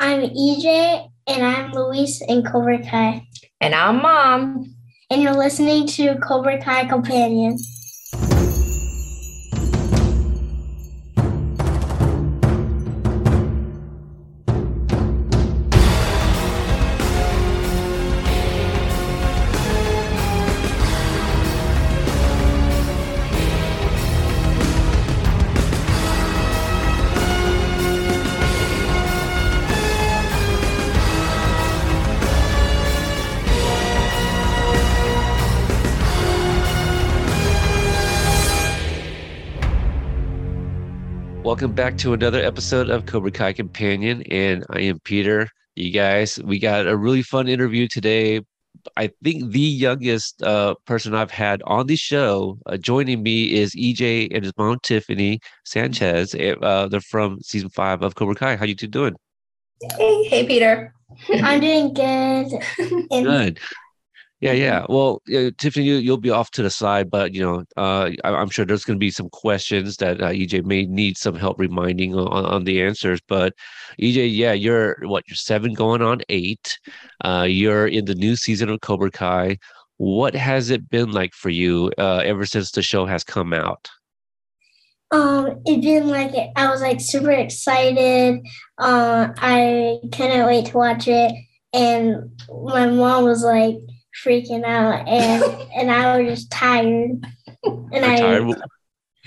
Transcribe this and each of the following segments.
I'm EJ, and I'm Luis in Cobra Kai. And I'm Mom. And you're listening to Cobra Kai Companion. Welcome back to another episode of Cobra Kai Companion, and I am Peter. You guys, we got a really fun interview today. I think the youngest uh, person I've had on the show uh, joining me is EJ and his mom Tiffany Sanchez. Uh, they're from season five of Cobra Kai. How you two doing? Hey, hey Peter. I'm doing good. Good. Yeah, yeah. Well, uh, Tiffany, you, you'll be off to the side, but you know, uh, I, am sure there's going to be some questions that uh, EJ may need some help reminding on, on the answers. But EJ, yeah, you're what? You're seven, going on eight. Uh, you're in the new season of Cobra Kai. What has it been like for you uh, ever since the show has come out? Um, it been like I was like super excited. Uh, I couldn't wait to watch it, and my mom was like freaking out, and and I was just tired. And I tired.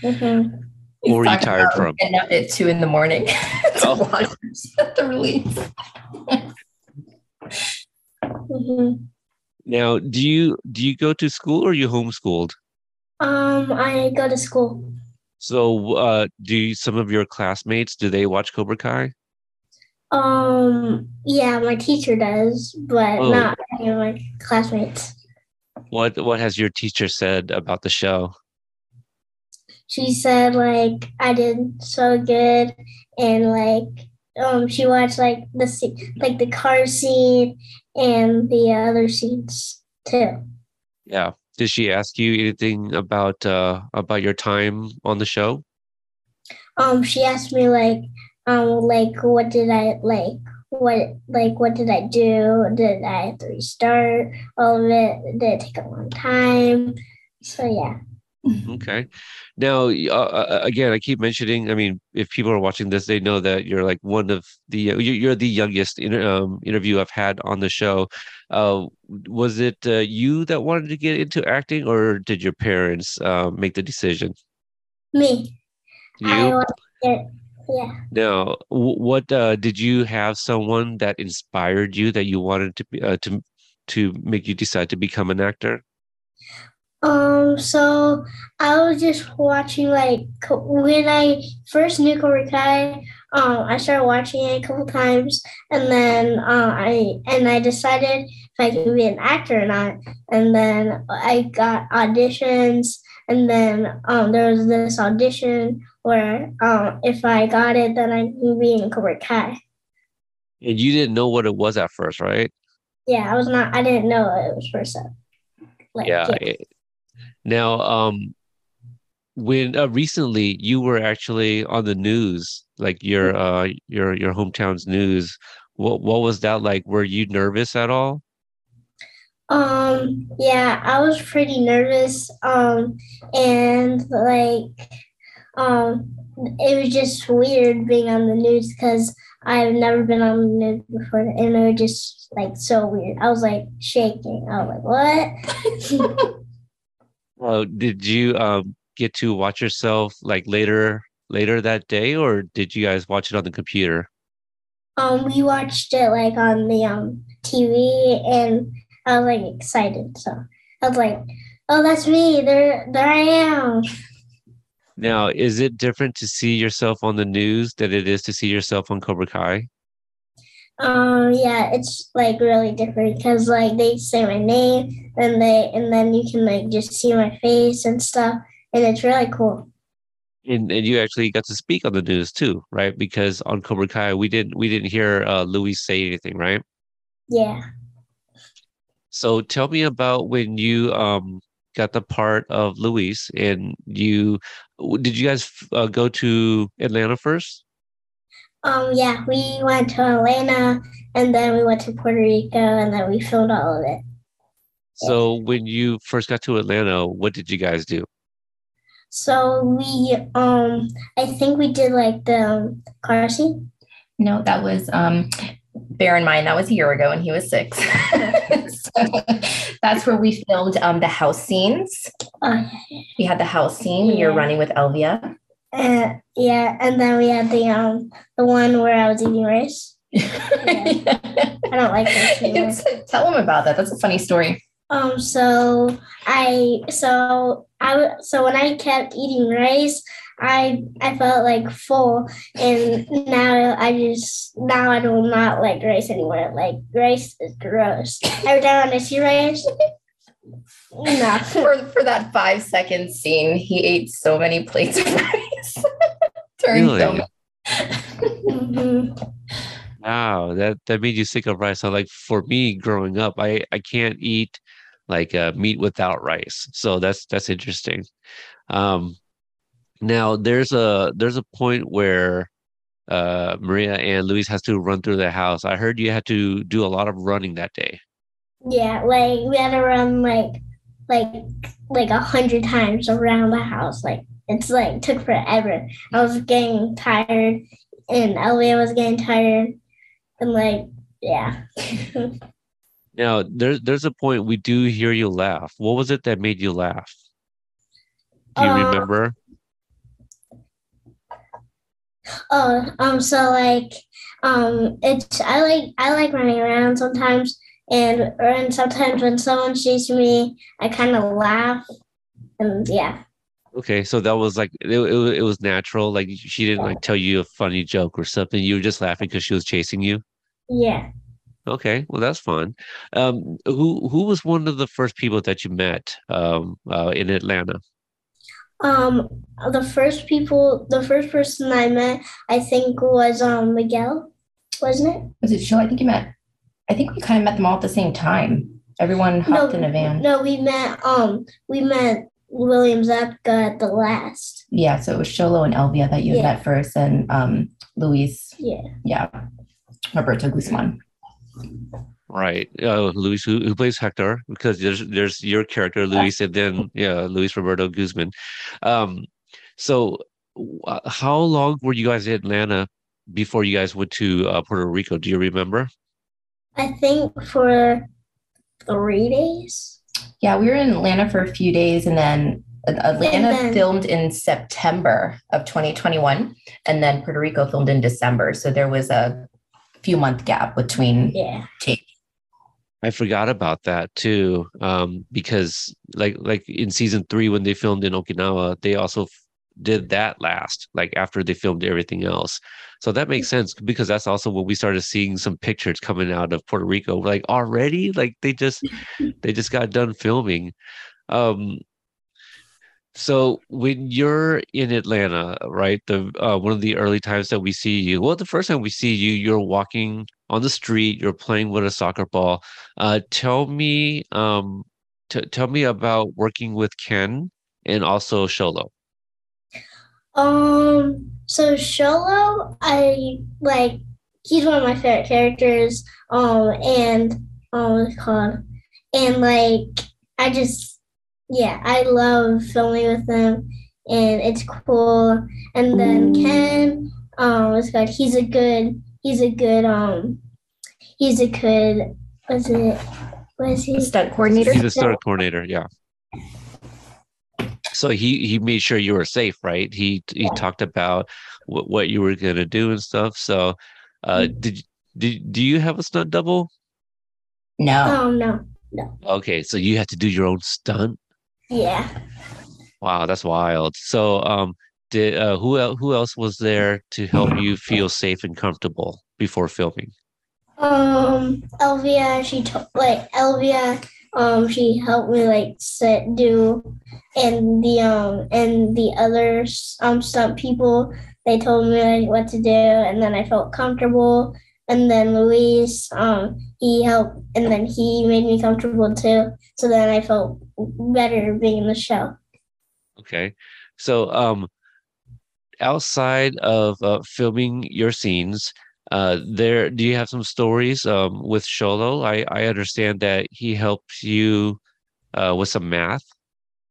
Mm-hmm. What were you tired from? Getting up at two in the morning to oh. watch the release. mm-hmm. Now, do you do you go to school or are you homeschooled? Um, I go to school. So, uh, do some of your classmates do they watch Cobra Kai? Um, yeah, my teacher does, but oh. not any of my classmates. What What has your teacher said about the show? She said like I did so good, and like um, she watched like the like the car scene and the other scenes too. Yeah. Did she ask you anything about uh about your time on the show? Um, she asked me like um like what did I like what like what did I do? Did I have to restart all of it? Did it take a long time? So yeah. Okay. Now, uh, uh, again, I keep mentioning. I mean, if people are watching this, they know that you're like one of the. Uh, you're the youngest inter, um, interview I've had on the show. Uh, was it uh, you that wanted to get into acting, or did your parents uh, make the decision? Me. You. I yeah. Now, what uh, did you have someone that inspired you that you wanted to be uh, to to make you decide to become an actor? Um, so I was just watching like when I first knew Cobra Kai. Um, I started watching it a couple times, and then uh, I and I decided if I could be an actor or not. And then I got auditions, and then um, there was this audition where um, if I got it, then I would be in Cobra Kai. And you didn't know what it was at first, right? Yeah, I was not. I didn't know it was first up. Like, yeah. yeah. Now, um, when uh, recently you were actually on the news, like your mm-hmm. uh your your hometown's news. What what was that like? Were you nervous at all? Um, yeah, I was pretty nervous. Um, and like um, it was just weird being on the news because I've never been on the news before, and it was just like so weird. I was like shaking. I was like, "What?" well, did you um, get to watch yourself like later later that day, or did you guys watch it on the computer? Um, we watched it like on the um TV, and I was like excited. So I was like, "Oh, that's me! There, there I am." Now, is it different to see yourself on the news than it is to see yourself on Cobra Kai? Um, yeah, it's like really different because like they say my name and they and then you can like just see my face and stuff, and it's really cool. And, and you actually got to speak on the news too, right? Because on Cobra Kai, we didn't we didn't hear uh, Luis say anything, right? Yeah. So tell me about when you um got the part of Luis, and you did you guys uh, go to Atlanta first? Um, yeah, we went to Atlanta and then we went to Puerto Rico and then we filmed all of it. So when you first got to Atlanta, what did you guys do? So we, um, I think we did like the car scene. No, that was um bear in mind that was a year ago and he was six. so that's where we filmed um the house scenes. Uh, We had the house scene when you're running with Elvia. uh, yeah, and then we had the um the one where I was eating rice. I don't like. It's- Tell them about that. That's a funny story. Um, so I so I w- so when I kept eating rice, I I felt like full, and now I just now I do not like rice anymore. Like rice is gross. Every time I see rice, no. For for that five second scene, he ate so many plates of rice during Really? filming. Mhm. Wow, that that made you sick of rice. So like for me growing up, I I can't eat like uh, meat without rice. So that's that's interesting. Um, now there's a there's a point where uh Maria and Luis has to run through the house. I heard you had to do a lot of running that day. Yeah, like we had to run like like like a hundred times around the house. Like it's like took forever. I was getting tired, and Elvia was getting tired, and like yeah. Now there's there's a point we do hear you laugh. What was it that made you laugh? Do you Uh, remember? Oh, um, so like, um, it's I like I like running around sometimes, and and sometimes when someone sees me, I kind of laugh, and yeah, Okay, so that was like it, it, it was natural. Like she didn't like tell you a funny joke or something. You were just laughing because she was chasing you. yeah. Okay, well that's fun. Um, who who was one of the first people that you met um, uh, in Atlanta? Um, the first people, the first person I met, I think was um Miguel, wasn't it? Was it show? I think you met. I think we kind of met them all at the same time. Everyone hopped in a van. No, we met um we met William Zabka at the last. Yeah, so it was Xolo and Elvia that you Yeah. met first, and um, Luis, Yeah. yeah, Roberto Guzman. Right, uh, Luis, who, who plays Hector, because there's there's your character Luis, and then yeah, Luis Roberto Guzman. Um, so uh, how long were you guys in Atlanta before you guys went to uh, Puerto Rico? Do you remember? I think for three days. Yeah, we were in Atlanta for a few days, and then Atlanta then- filmed in September of 2021, and then Puerto Rico filmed in December. So there was a few month gap between Yeah. tapes. I forgot about that too, um, because like like in season three when they filmed in Okinawa, they also f- did that last, like after they filmed everything else. So that makes sense because that's also when we started seeing some pictures coming out of Puerto Rico. Like already, like they just they just got done filming. Um, so when you're in Atlanta, right, the uh, one of the early times that we see you, well, the first time we see you, you're walking on the street, you're playing with a soccer ball. Uh, tell me, um, t- tell me about working with Ken and also Xolo. Um. So Xolo, I like. He's one of my favorite characters. Um. And um, called? And like, I just, yeah, I love filming with them, and it's cool. And then Ken, um, what's it called? He's a good. He's a good. Um. He's a good. Was it? Was he? Stunt coordinator. He's a stunt coordinator, yeah. So he he made sure you were safe, right? He he talked about what what you were gonna do and stuff. So, uh, did did do you have a stunt double? No, Um. No no. Okay, so you had to do your own stunt. Yeah. Wow, that's wild. So, um, did uh, who else who else was there to help you feel safe and comfortable before filming? Um, Elvia, she told like Elvia, um, she helped me like sit do, and the um and the other um stunt people they told me like what to do, and then I felt comfortable. And then Luis, um, he helped, and then he made me comfortable too. So then I felt better being in the show. Okay, so um, outside of uh, filming your scenes, uh, there do you have some stories um, with Xolo? I I understand that he helps you uh, with some math.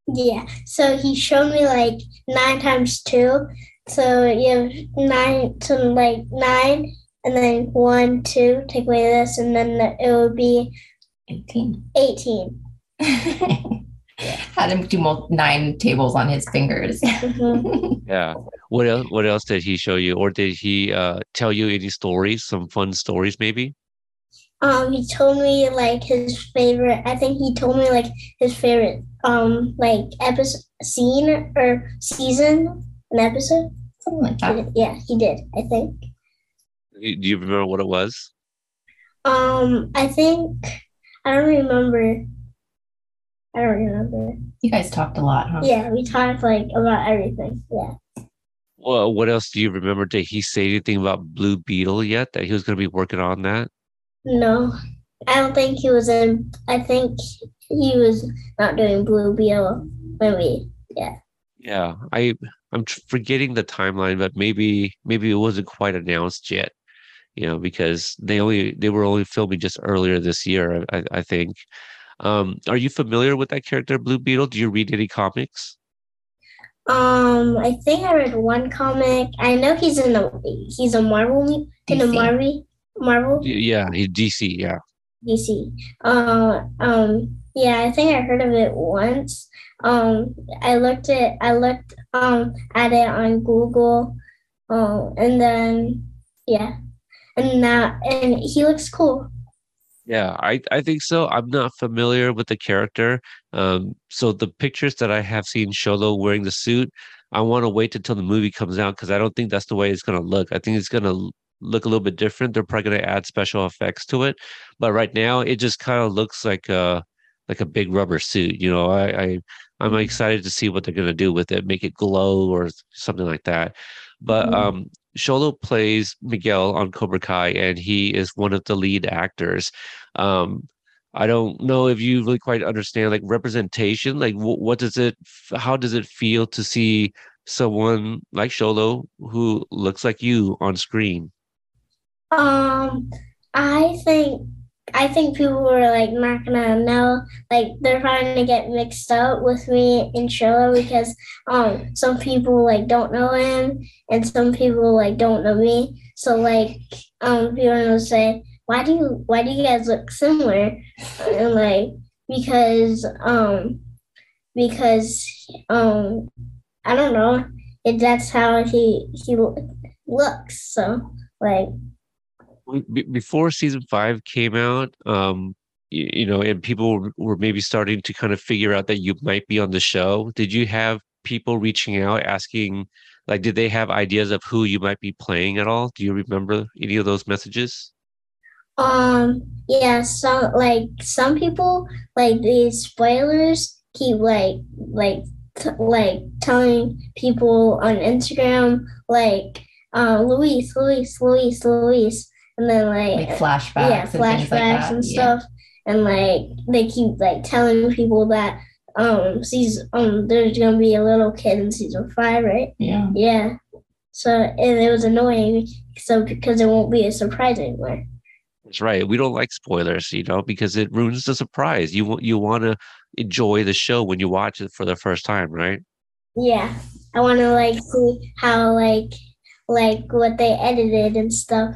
Yeah. So he showed me like nine times two. So you have nine to like nine, and then one, two, take away this, and then it would be 18. 18. Had him do mul- nine tables on his fingers. Mhm. Yeah. What else? What else did he show you, or did he uh, tell you any stories? Some fun stories, maybe. Um, he told me like his favorite. I think he told me like his favorite um like episode scene or season an episode. Something like that. Yeah, he did. I think. Do you remember what it was? Um, I think I don't remember. I don't remember. You guys talked a lot, huh? Yeah, we talked like about everything. Yeah. Well, what else do you remember? Did he say anything about Blue Beetle yet? That he was going to be working on that? No, I don't think he was in. I think he was not doing Blue Beetle when we. Yeah. Yeah, I I'm forgetting the timeline, but maybe maybe it wasn't quite announced yet. You know, because they only they were only filming just earlier this year, I, I think. Um, are you familiar with that character, Blue Beetle? Do you read any comics? Um, I think I read one comic. I know he's in a he's a Marvel in a Marvel Marvel Yeah, he's DC. Yeah, DC. Uh, um, yeah, I think I heard of it once. Um, I looked at I looked um at it on Google, um, and then yeah, and that and he looks cool. yeah, I I think so. I'm not familiar with the character. Um, so the pictures that I have seen Xolo wearing the suit, I want to wait until the movie comes out because I don't think that's the way it's gonna look. I think it's gonna look a little bit different. They're probably gonna add special effects to it, but right now it just kind of looks like a like a big rubber suit. You know, I, I I'm Mhm. excited to see what they're gonna do with it, make it glow or something like that. But Mhm. um, Xolo plays Miguel on Cobra Kai, and he is one of the lead actors. Um, I don't know if you really quite understand like representation. Like, wh- what does it? How does it feel to see someone like Xolo who looks like you on screen? Um, I think I think people were like not gonna know. Like they're probably gonna get mixed up with me and Xolo because um some people like don't know him and some people like don't know me. So like um people gonna say, Why do you why do you guys look similar? And like because um because um I don't know. It, that's how he he looks. So like before season five came out, um, you, you know, and people were, were maybe starting to kind of figure out that you might be on the show. Did you have people reaching out asking, like, did they have ideas of who you might be playing at all? Do you remember any of those messages? Um, yeah, some like some people like these spoilers keep like like t- like telling people on Instagram like uh Luis, Luis, Luis, Luis, and then like, Like flashbacks yeah, and like flashbacks that. and Yeah. stuff, and like they keep like telling people that um season um there's gonna be a little kid in season five, right? Yeah. Yeah. So and it was annoying so because it won't be a surprise anymore. That's right. We don't like spoilers, you know, because it ruins the surprise. You want you want to enjoy the show when you watch it for the first time, right? Yeah, I want to like see how like like what they edited and stuff.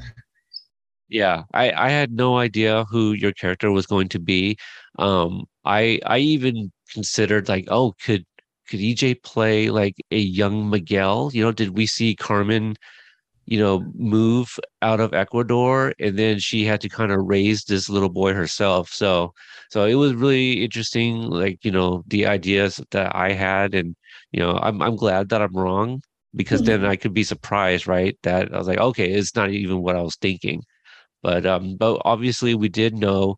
Yeah, I I had no idea who your character was going to be. Um, I I even considered like, oh, could could EJ play like a young Miguel? You know, did we see Carmen, you know, move out of Ecuador and then she had to kind of raise this little boy herself. So so it was really interesting, like, you know, the ideas that I had and you know, I'm I'm glad that I'm wrong because then I could be surprised, right? That I was like, okay, it's not even what I was thinking. But um, but obviously we did know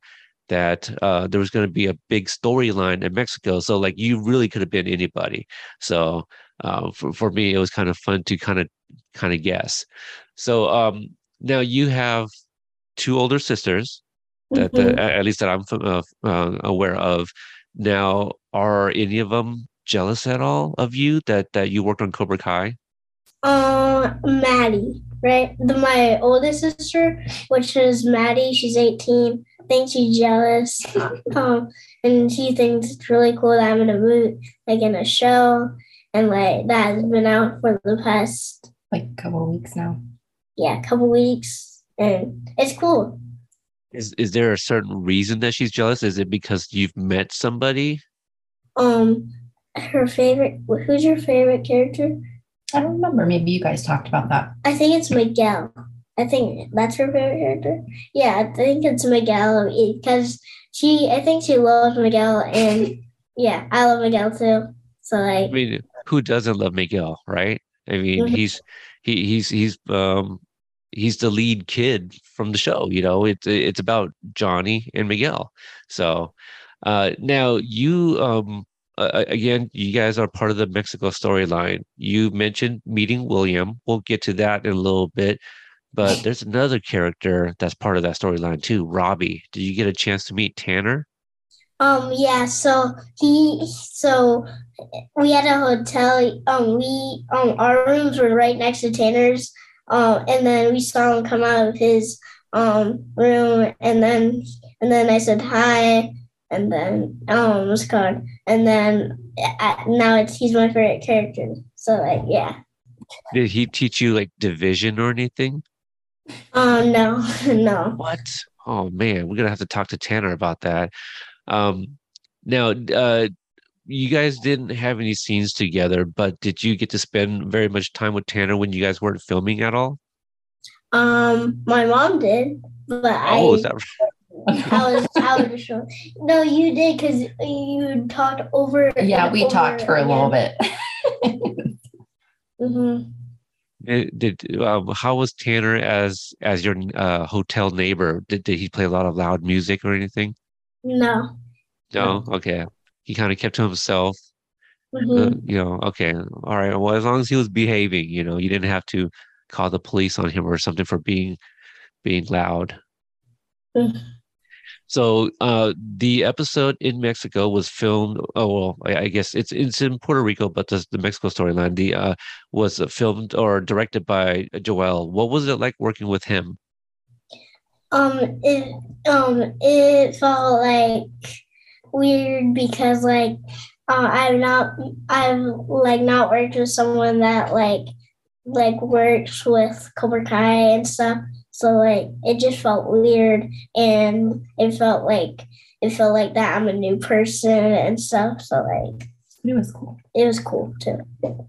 that uh, there was going to be a big storyline in Mexico. So like you really could have been anybody. So uh, for for me, it was kind of fun to kind of kind of guess. So um, now you have two older sisters that, Mhm. that at least that I'm uh, uh, aware of. Now, are any of them jealous at all of you that that you worked on Cobra Kai? Uh, Maddie, right? The, my oldest sister, which is Maddie, she's 18, thinks she's jealous. um, and she thinks it's really cool that I'm in a movie, like in a show. And like that has been out for the past like a couple weeks now. Yeah, a couple weeks. And it's cool. Is is there a certain reason that she's jealous? Is it because you've met somebody? Um her favorite who's your favorite character? I don't remember. Maybe you guys talked about that. I think it's Miguel. I think that's her favorite character. Yeah, I think it's Miguel because she. I think she loves Miguel, and yeah, I love Miguel too. So like, I mean, who doesn't love Miguel, right? I mean, mm-hmm. he's he he's he's um he's the lead kid from the show. You know, it's it's about Johnny and Miguel. So uh, now you um uh, again, you guys are part of the Mexico storyline. You mentioned meeting William. We'll get to that in a little bit. But there's another character that's part of that storyline too, Robbie. Did you get a chance to meet Tanner? Um, yeah, so he so we had a hotel. Um, we um our rooms were right next to Tanner's. Um, and then we saw him come out of his um room, and then and then I said hi, and then um was called, and then I, now it's he's my favorite character. So like yeah. Did he teach you like division or anything? Oh um, no, no. What? Oh man, we're gonna have to talk to Tanner about that. Um, now, uh, you guys didn't have any scenes together, but did you get to spend very much time with Tanner when you guys weren't filming at all? Um, my mom did, but oh, I. Is that right? I was I was sure. No, you did because you talked over. Yeah, we over talked for again. a little bit. mm-hmm. Did, did um, how was Tanner as as your uh, hotel neighbor? Did did he play a lot of loud music or anything? No. No. Okay he kind of kept to himself. Mm-hmm. Uh, you know, okay, all right. Well, as long as he was behaving, you know, you didn't have to call the police on him or something for being being loud. Mm-hmm. So uh, the episode in Mexico was filmed. Oh well, I, I, guess it's it's in Puerto Rico, but the, the Mexico storyline the uh, was filmed or directed by Joel. What was it like working with him? Um, it um it felt like weird because like uh, I've not I've like not worked with someone that like like works with Cobra Kai and stuff. So like it just felt weird and it felt like it felt like that I'm a new person and stuff. So like it was cool. It was cool too.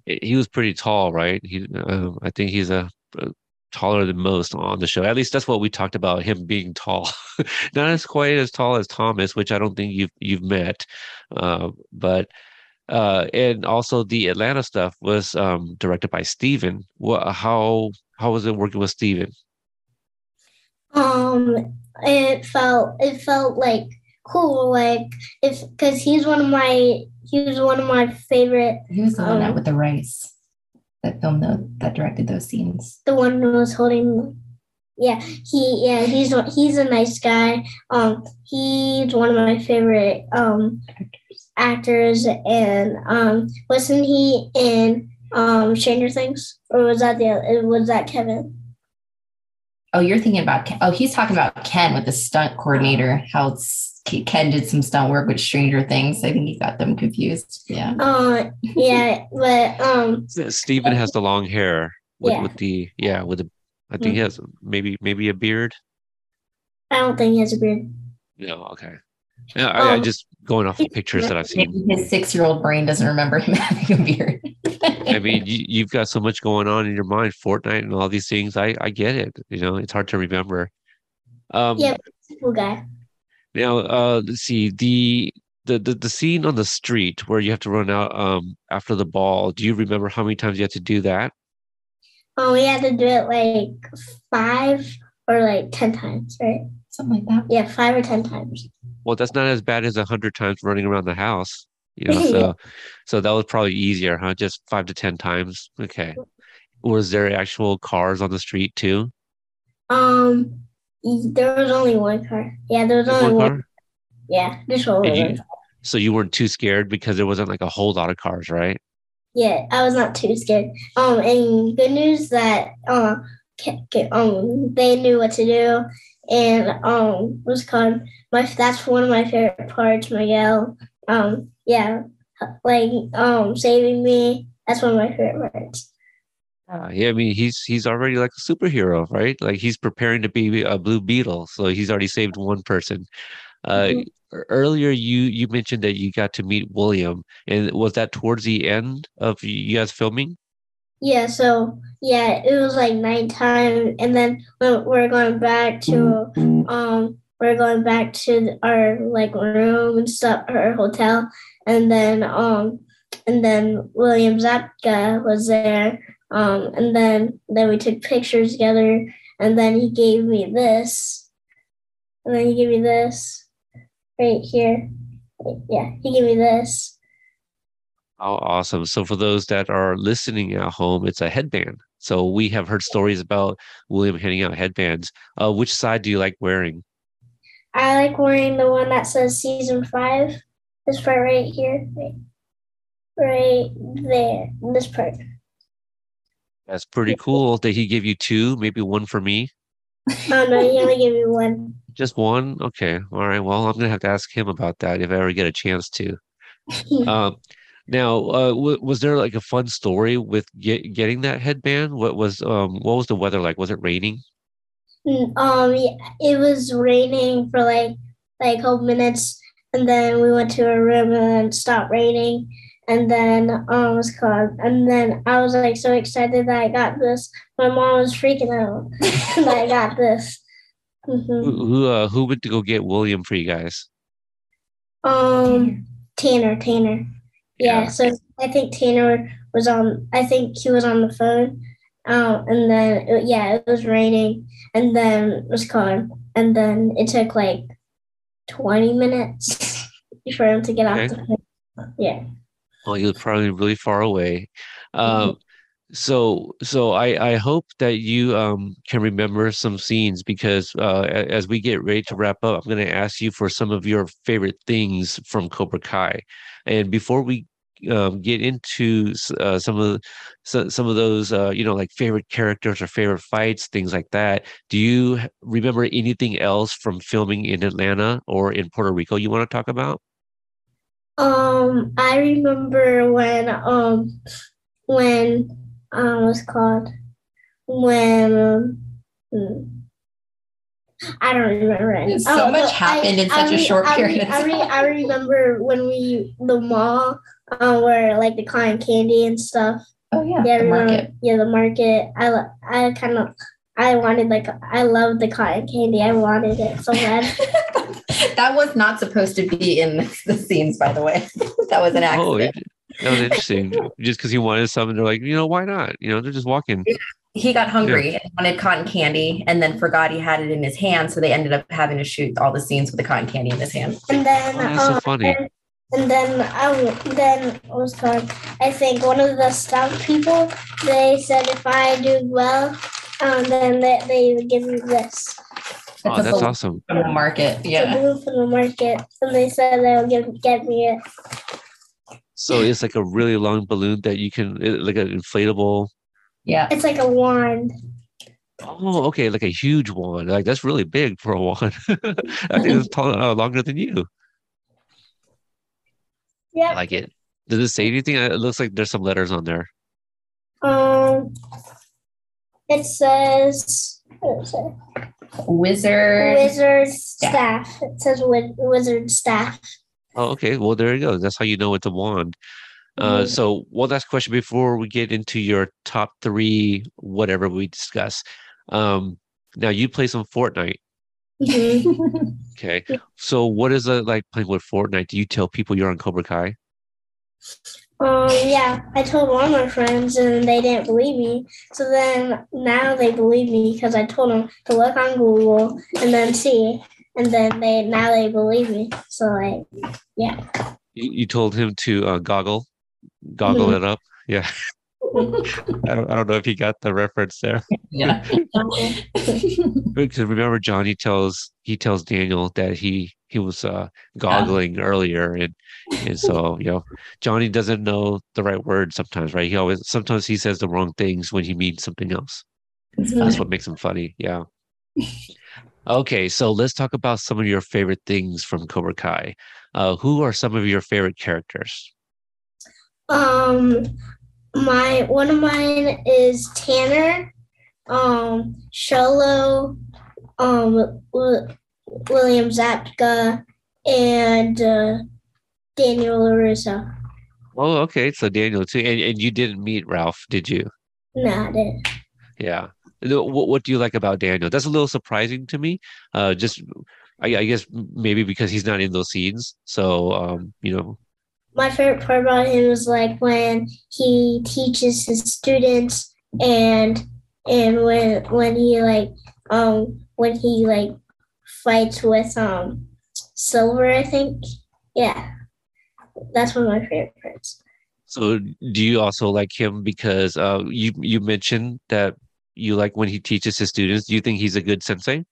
He was pretty tall, right? He, uh, I think he's a, a taller than most on the show. At least that's what we talked about him being tall. Not as quite as tall as Thomas, which I don't think you've you've met. Uh, but uh, and also the Atlanta stuff was um, directed by Steven. What how how was it working with Steven? Um it felt it felt like cool like if because he's one of my he was one of my favorite he was the one um, that with the rice that filmed the, that directed those scenes. The one who was holding. Yeah, he yeah he's he's a nice guy. Um, he's one of my favorite um actors, and um, wasn't he in um Stranger Things, or was that the was that Kevin? Oh, you're thinking about Ken. Oh, he's talking about Ken with the stunt coordinator. How Ken did some stunt work with Stranger Things. I think he got them confused. Yeah. Uh, yeah, but um, Steven has the long hair with, yeah. with the yeah with the. I think mm-hmm. he has maybe maybe a beard. I don't think he has a beard. No, okay. Yeah, I, um, I just going off the pictures that I've seen. His six-year-old brain doesn't remember him having a beard. I mean, you, have got so much going on in your mind, Fortnite and all these things. I I get it. You know, it's hard to remember. Um, yeah, cool guy. Now, uh, let's see the, the the the scene on the street where you have to run out um after the ball. Do you remember how many times you had to do that? Oh, we had to do it like five or like ten times, right? Something like that. Yeah, five or ten times. Well, that's not as bad as a hundred times running around the house. You know, so so that was probably easier, huh? Just five to ten times. Okay. Was there actual cars on the street too? Um, there was only one car. Yeah, there was only one. one. Yeah, just one. You, so you weren't too scared because there wasn't like a whole lot of cars, right? yeah, I was not too scared. Um, and good news that uh, um, they knew what to do, and um, was called my. That's one of my favorite parts, Miguel. Um, yeah, like um, saving me. That's one of my favorite parts. Uh, yeah, I mean he's he's already like a superhero, right? Like he's preparing to be a Blue Beetle, so he's already saved one person. Uh, mm-hmm. Earlier, you you mentioned that you got to meet William, and was that towards the end of you guys filming? Yeah. So yeah, it was like nighttime, and then we're going back to um we're going back to our like room and stuff, our hotel, and then um and then William Zabka was there um, and then then we took pictures together, and then he gave me this, and then he gave me this right here. Yeah, he gave me this. Oh, awesome! So for those that are listening at home, it's a headband. So we have heard stories about William handing out headbands. Uh, which side do you like wearing? I like wearing the one that says season five. This part right here, right, right there. This part. That's pretty cool. Did he give you two? Maybe one for me? Oh no, he only gave me one. Just one? Okay. All right. Well, I'm gonna have to ask him about that if I ever get a chance to. um, now, uh, w- was there like a fun story with get- getting that headband? What was um, what was the weather like? Was it raining? Mm, um, yeah, it was raining for like like a couple minutes, and then we went to a room and then it stopped raining, and then um was called and then I was like so excited that I got this. My mom was freaking out that I got this. Mm-hmm. Who who, uh, who went to go get William for you guys? Um Tanner, Tanner. Yeah, yeah, so I think Tanner was on I think he was on the phone. Um and then it, yeah, it was raining and then it was called and then it took like 20 minutes for him to get okay. off the phone. Yeah. Well, you're probably really far away. Um, mm-hmm. So, so I, I hope that you um, can remember some scenes because uh, as we get ready to wrap up, I'm going to ask you for some of your favorite things from Cobra Kai. And before we um, get into uh, some of so, some of those uh, you know like favorite characters or favorite fights things like that. Do you remember anything else from filming in atlanta or in puerto rico you want to talk about? Um, I remember when um when um what's called? When um, hmm, I don't remember any. So oh, much happened I, in such I, a short I, period. I, I, remember when we the mall uh, where like the cotton candy and stuff. Oh yeah, yeah, the remember, market. Yeah, the market. I I kind of I wanted like I loved the cotton candy. I wanted it so bad. that was not supposed to be in the scenes, by the way. that was an accident. Oh, it, that was interesting. just because he wanted something, they're like, you know, why not? You know, they're just walking. He got hungry yeah. and wanted cotton candy, and then forgot he had it in his hand. So they ended up having to shoot all the scenes with the cotton candy in his hand. And then, oh, that's um, so funny. And, and then, um, then what was called? I think one of the stunt people they said if I do well, um, then they, they would give me this. Oh, that's awesome. From the market, yeah. A balloon from the market, and they said they would give, get me it. So it's like a really long balloon that you can, like an inflatable. Yeah. It's like a wand. Oh, okay, like a huge wand. Like that's really big for a wand. I think it's taller, uh, longer than you. Yeah. I like it. Does it say anything? It looks like there's some letters on there. Um, it says. It say? Wizard. Wizard staff. staff. It says wizard staff. Oh, okay. Well, there you go. That's how you know it's a wand. Uh. So, one last question before we get into your top three, whatever we discuss. Um, now, you play some Fortnite. Mm-hmm. okay. So, what is it like playing with Fortnite? Do you tell people you're on Cobra Kai? Um, yeah, I told one of my friends and they didn't believe me. So then now they believe me because I told them to look on Google and then see, and then they now they believe me. So like, yeah. You, you told him to uh, goggle, goggle mm-hmm. it up. Yeah. I don't, I don't know if he got the reference there. Yeah. because remember, Johnny tells he tells Daniel that he he was uh, goggling earlier, and and so you know Johnny doesn't know the right word sometimes, right? He always sometimes he says the wrong things when he means something else. That's what makes him funny. Yeah. Okay, so let's talk about some of your favorite things from Cobra Kai. Uh, who are some of your favorite characters? Um, my one of mine is Tanner, um, Xolo, um, William Zabka, and uh, Daniel LaRusso. Oh, okay. So Daniel too, and, and you didn't meet Ralph, did you? No, didn't. Yeah. What, what do you like about Daniel? That's a little surprising to me. Uh, just I, I guess maybe because he's not in those scenes. So um, you know, My favorite part about him was like when he teaches his students and and when when he like um when he like fights with um Silver, I think. Yeah. That's one of my favorite parts. so do you also like him because uh, you you mentioned that you like when he teaches his students? Do you think he's a good sensei?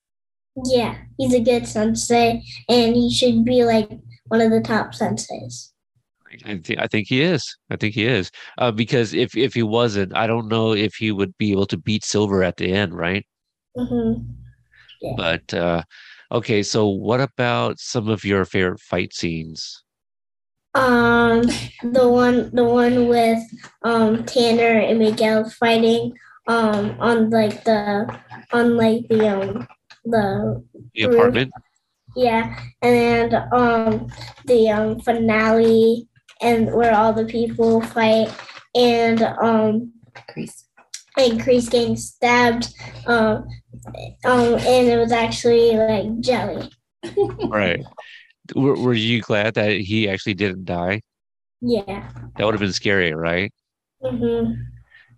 Yeah, he's a good sensei, and he should be like one of the top senseis. I think I think he is. I think he is. Uh, because if if he wasn't, I don't know if he would be able to beat Silver at the end, right? hmm But uh, okay, so what about some of your favorite fight scenes? Um, the one, the one with um Tanner and Miguel fighting um on like the on like the um the The Roof. apartment. yeah, and um the um finale and where all the people fight and um Kreese. and Kreese getting stabbed um um and it was actually like jelly. Right. Were, were you glad that he actually didn't die? Yeah. That would have been scary, right? hmm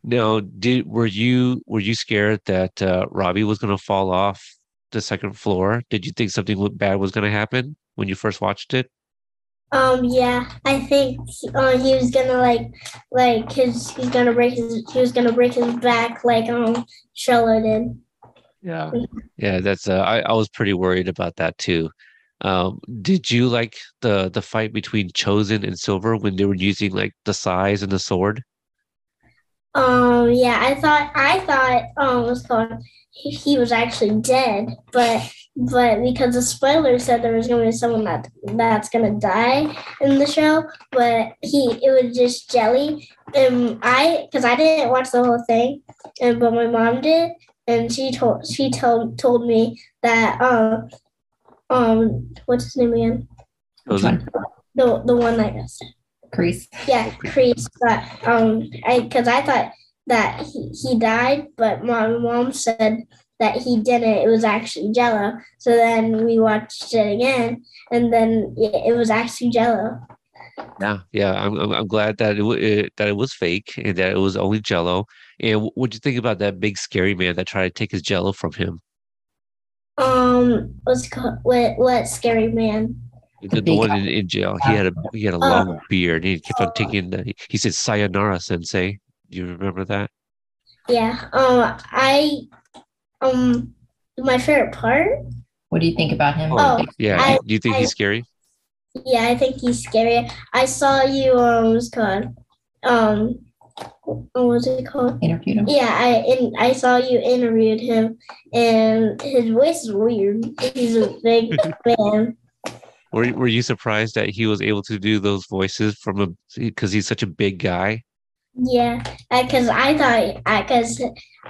Now, did were you were you scared that uh, Robbie was going to fall off the second floor? Did you think something w- bad was going to happen when you first watched it? Um. Yeah. I think uh, he was gonna like, like his he's gonna break his he was gonna break his back like um Sherlock did. Yeah. Yeah, that's uh, I, I was pretty worried about that too. Um, did you like the the fight between Chozen and Silver when they were using like the size and the sword? Um. Yeah. I thought I thought um it called he, he was actually dead, but but because the spoiler said there was gonna be someone that that's gonna die in the show, but he it was just jelly. And I because I didn't watch the whole thing, and but my mom did, and she told she told told me that um um what's his name again one? the the one that I said Kreese. yeah Kreese but um I because I thought that he, he died but my mom said that he didn't it was actually Jello so then we watched it again and then yeah, it was actually Jello Yeah, yeah. I'm I'm, I'm glad that it, it that it was fake and that it was only Jello. And what'd you think about that big scary man that tried to take his Jello from him? um what's it called what what scary man The, the big one in, in jail. He had a he had a Oh. long beard. He kept on taking. The, he said "Sayonara, Sensei." Do you remember that? yeah um I um my favorite part What do you think about him? Oh. Yeah. I- do you think I- he's scary? Yeah, I think he's scary. I saw you. Um, what's it called? Um, what was it called? Interviewed him. Yeah, I in I saw you interviewed him, and his voice is weird. He's a big man. Were you- Were you surprised that he was able to do those voices from a because he's such a big guy? Yeah, because I thought because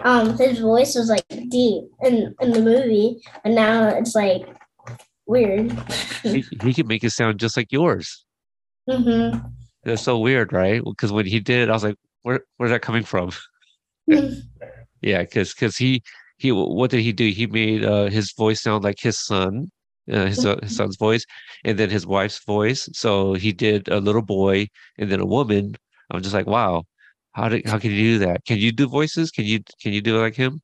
um his voice was like deep in in the movie, and now it's like weird. He, he could make it sound just like yours. hmm That's so weird, right? Because when he did it, I was like, "Where where's that coming from?" Yeah, because because he he what did he do? He made uh, his voice sound like his son, uh, his uh, his son's voice, and then his wife's voice. So he did a little boy and then a woman. I'm just like, wow, how did how can you do that? Can you do voices? Can you can you do it like him?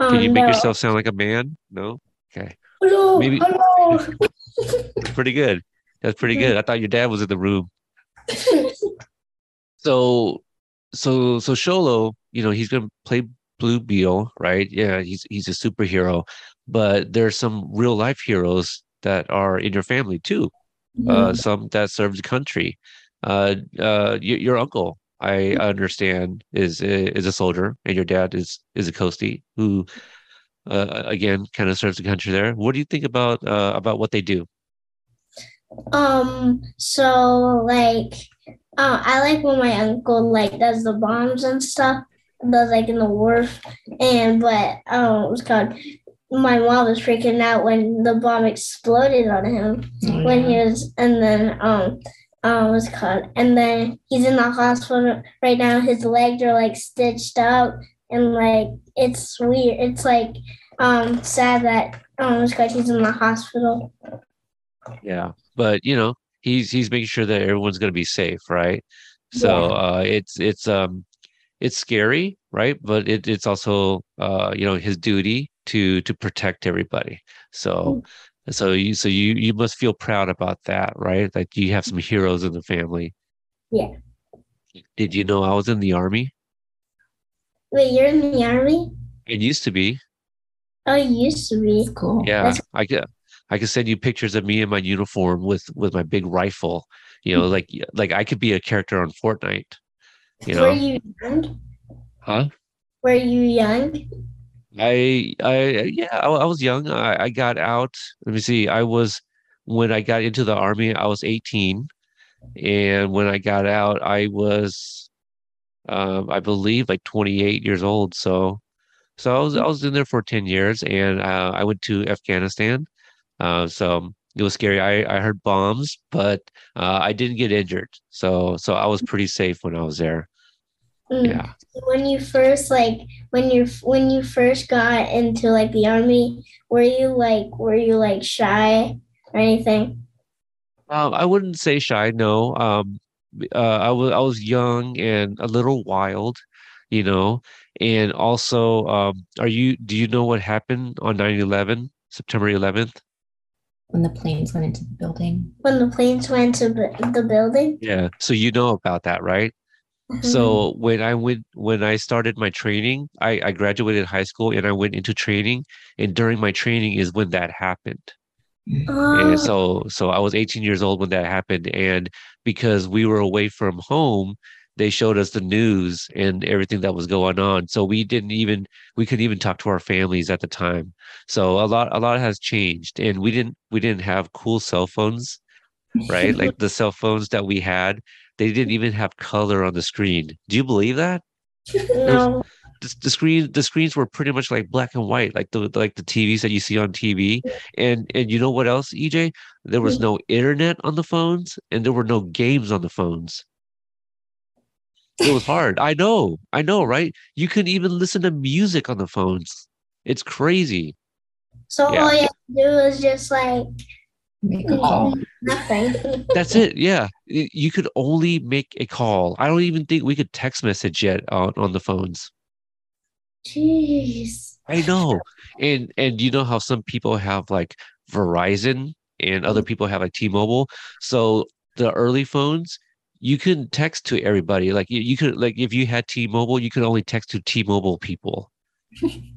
Can you Um, make yourself sound like a man? No. Okay, Hello, maybe- hello. pretty good. That's pretty good. I thought your dad was in the room. So, so, so Xolo, you know, he's gonna play Blue Beetle, right? Yeah, he's he's a superhero, but there's some real life heroes that are in your family too. Mm-hmm. Uh, some that serve the country. Uh, uh, y- your uncle, I understand, is is a soldier, and your dad is is a coastie who, uh, again, kind of serves the country there. What do you think about uh, about what they do? Um, so like, uh, I like when my uncle like does the bombs and stuff, does like in the wharf, and but um, it was called. My mom was freaking out when the bomb exploded on him Oh, when he was, and then um, um, was it called, and then he's in the hospital right now. His legs are like stitched up, and like it's weird. It's like um sad that um, called, he's in the hospital. Yeah, but you know, he's he's making sure that everyone's going to be safe, right? So uh, it's it's um it's scary, right? But it, it's also uh you know his duty to to protect everybody. So hmm. so you so you you must feel proud about that, right? That you have some heroes in the family. Yeah. Did you know I was in the army? Wait, you're in the army? It used to be. Oh, you used to be. It's cool. Yeah, That's- I could I could send you pictures of me in my uniform with with my big rifle. You know, like like I could be a character on Fortnite. You know? Were you young? huh? Were you young? I I yeah, I, I was young. I, I got out. Let me see. I was when I got into the army, I was 18. And when I got out, I was um I believe like 28 years old. So so I was I was in there for 10 years and uh, I went to Afghanistan. Uh, so it was scary. I, I heard bombs, but uh, I didn't get injured. So so I was pretty safe when I was there. Mm. Yeah. When you first like when you when you first got into like the army, were you like were you like shy or anything? Um, I wouldn't say shy, no. Um, uh, I was I was young and a little wild, you know. And also, um, are you do you know what happened on 9/11, September 11th? When the planes went into the building. When the planes went to the the building? Yeah. So you know about that, right? Mm-hmm. So when I went when I started my training, I, I graduated high school and I went into training, and during my training is when that happened. Oh, And so so I was 18 years old when that happened. And because we were away from home, they showed us the news and everything that was going on. So we didn't even we couldn't even talk to our families at the time. So a lot a lot has changed. And we didn't we didn't have cool cell phones, right? Like the cell phones that we had, they didn't even have color on the screen. Do you believe that? no. the, the screen the screens were pretty much like black and white like the like the TVs that you see on TV and and you know what else EJ there was no internet on the phones and there were no games on the phones it was hard I know I know right you couldn't even listen to music on the phones it's crazy So Yeah. all you have to do is just like Make a call. Oh, nothing. that's it yeah you could only make a call I don't even think we could text message yet on on the phones Jeez. I know. And and you know how some people have like Verizon and other mm. people have like T-Mobile. So the early phones, you couldn't text to everybody. Like you, you could like if you had T-Mobile, you could only text to T-Mobile people.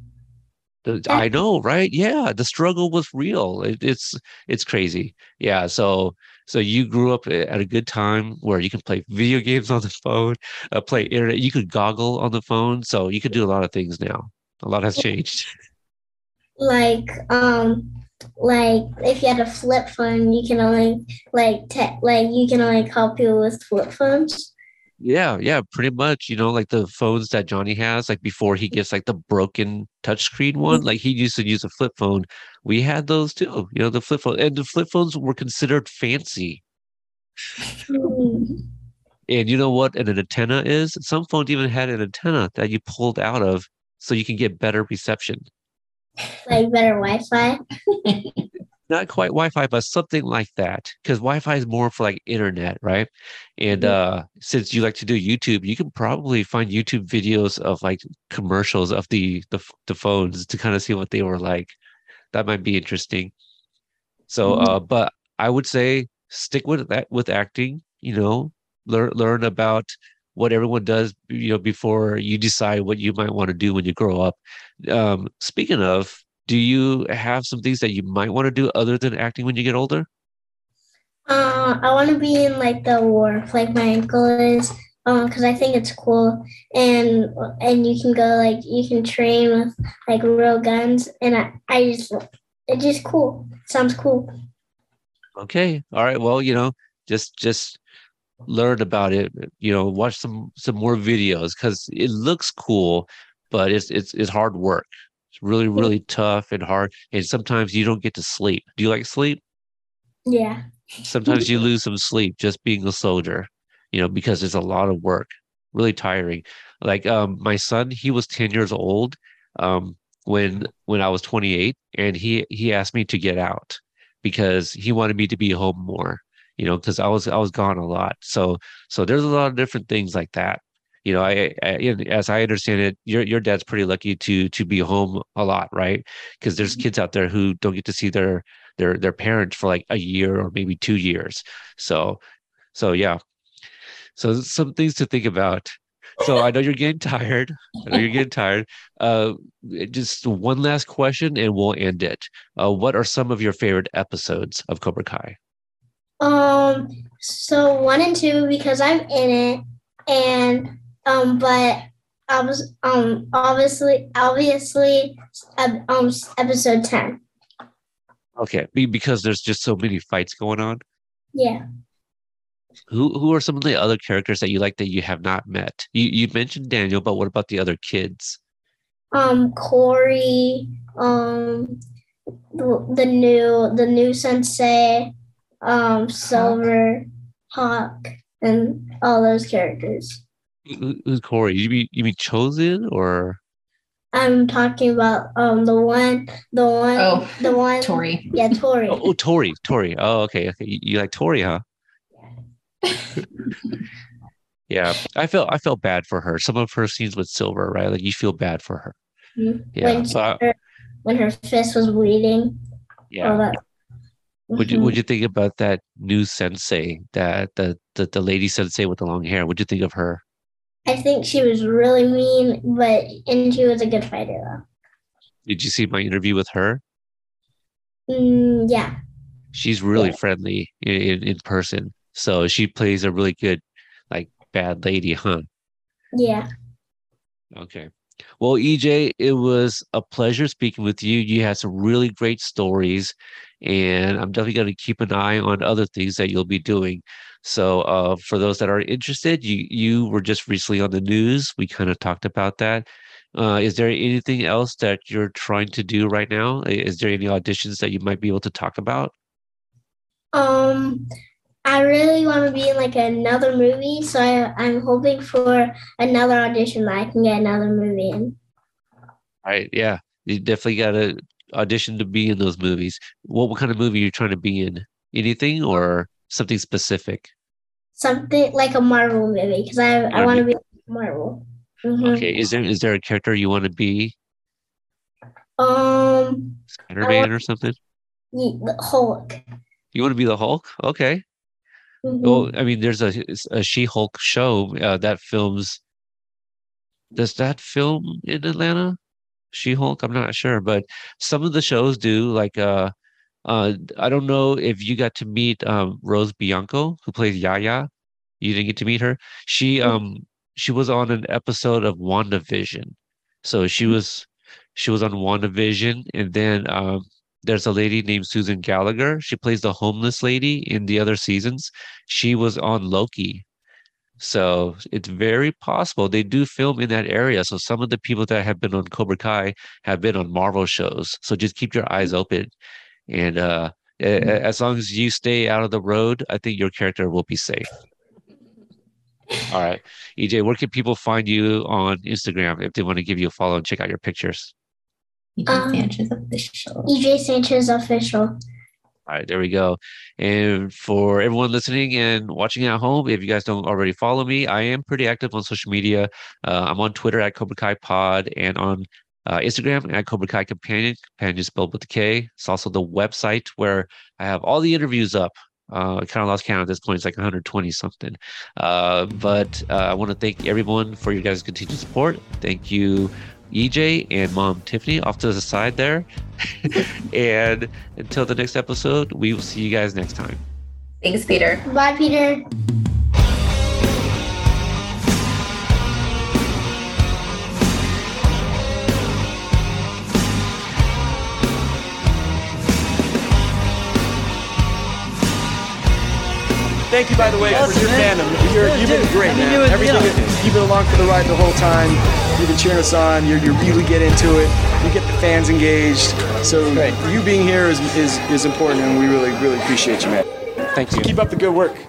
I know, right? Yeah, the struggle was real. It, it's it's crazy. Yeah, so so you grew up at a good time where you can play video games on the phone, uh, play internet. You could goggle on the phone, so you could do a lot of things now. A lot has changed. like um like if you had a flip phone you can only like te- like you can only call people with flip phones Yeah, yeah, pretty much. You know, like the phones that Johnny has, like before he gets like the broken touchscreen one, like he used to use a flip phone. We had those too, you know, the flip phone. And the flip phones were considered fancy. Hmm. And you know what an antenna is? Some phones even had an antenna that you pulled out of so you can get better reception. like better wi-fi Not quite Wi-Fi, but something like that. Because Wi-Fi is more for like internet, right? And Mhm. uh since you like to do YouTube, you can probably find YouTube videos of like commercials of the the, the phones to kind of see what they were like. That might be interesting. So Mhm. uh but I would say stick with that with acting, you know, learn learn about what everyone does, you know, before you decide what you might want to do when you grow up. Um speaking of do you have some things that you might want to do other than acting when you get older? Uh, I want to be in like the war, like my uncle is, because um, I think it's cool, and and you can go like you can train with like real guns, and I, I just it's just cool. Sounds cool. Okay, all right. Well, you know, just just learn about it. You know, watch some some more videos because it looks cool, but it's it's it's hard work. It's really really tough and hard, and sometimes you don't get to sleep. Do you like sleep? Yeah. Sometimes you lose some sleep just being a soldier, you know, because it's a lot of work, really tiring. Like um, my son, he was 10 years old um, when when I was 28, and he he asked me to get out because he wanted me to be home more, you know, because I was I was gone a lot. So so there's a lot of different things like that. You know, I, I as I understand it, your your dad's pretty lucky to to be home a lot, right? Because there's mm-hmm. kids out there who don't get to see their their their parents for like a year or maybe two years. So so yeah. So some things to think about. So I know you're getting tired. I know you're getting tired. Uh, just one last question, and we'll end it. Uh, what are some of your favorite episodes of Cobra Kai? Um, so one and two because I'm in it, and um, but I was um obviously obviously um episode ten. Okay, because there's just so many fights going on. Yeah. Who who are some of the other characters that you like that you have not met? You you mentioned Daniel, but what about the other kids? Um, Corey, um, the, the new the new sensei, um, Silver, Hawk, and all those characters. Who's Corey? You mean you mean Chozen or? I'm talking about um the one, the one, oh, the one. Tori. Yeah, Tori. oh, oh, Tori, Tori. Oh, okay, okay. You, you like Tori, huh? yeah, I felt I felt bad for her. Some of her scenes with Silver, right? Like you feel bad for her. Mm-hmm. Yeah. When, so I, her, when her fist was bleeding. Yeah. That, Would you Would mm-hmm. you think about that new sensei, that the, the the lady sensei with the long hair? Would you think of her? I think she was really mean, but and she was a good fighter though. Did you see my interview with her? Mm, yeah. She's really yeah. friendly in, in person. So she plays a really good, like bad lady, huh? Yeah. Okay. Well, EJ, it was a pleasure speaking with you. You had some really great stories, and I'm definitely going to keep an eye on other things that you'll be doing. So, uh, for those that are interested, you you were just recently on the news. We kind of talked about that. Uh, is there anything else that you're trying to do right now? Is there any auditions that you might be able to talk about? Um, I really want to be in like another movie, so I, I'm hoping for another audition that I can get another movie in. All right, yeah, you definitely got to audition to be in those movies. What what kind of movie are you trying to be in? Anything or something specific? Something like a Marvel movie because I I want to be Marvel. Mm-hmm. Okay, is there is there a character you want to be? Um, Spider Man or something. The Hulk. You want to be the Hulk? Okay. Mm-hmm. Well, I mean, there's a, a She-Hulk show uh, that films. Does that film in Atlanta? She-Hulk? I'm not sure, but some of the shows do. Like, uh, uh, I don't know if you got to meet um, Rose Bianco, who plays Yaya. You didn't get to meet her. She mm-hmm. um she was on an episode of WandaVision. So she mm-hmm. was she was on WandaVision, and then um, there's a lady named Susan Gallagher. She plays the homeless lady in the other seasons. She was on Loki. So it's very possible they do film in that area. So some of the people that have been on Cobra Kai have been on Marvel shows. So just keep your eyes open. And uh, as long as you stay out of the road, I think your character will be safe. All right. EJ, where can people find you on Instagram if they want to give you a follow and check out your pictures? EJ um, Sanchez official. EJ Sanchez official. All right, there we go. And for everyone listening and watching at home, if you guys don't already follow me, I am pretty active on social media. Uh, I'm on Twitter at Cobra Kai Pod and on uh, Instagram at Cobra Kai Kompanion. Companion spelled with the K. It's also the website where I have all the interviews up. Uh, I kind of lost count at this point. It's like 120 something. Uh, but uh, I want to thank everyone for your guys' continued support. Thank you EJ and mom Tiffany off to the side there. and until the next episode, we will see you guys next time. Thanks, Peter. Bye, Peter. Thank you, by the way, for your man. fandom. You're, you've been great, man. you Everything yeah. you've been along for the ride the whole time. You've been cheering us on. You're, you really get into it. You get the fans engaged. So Great. you being here is, is is important, and we really really appreciate you, man. Thank you. Keep up the good work.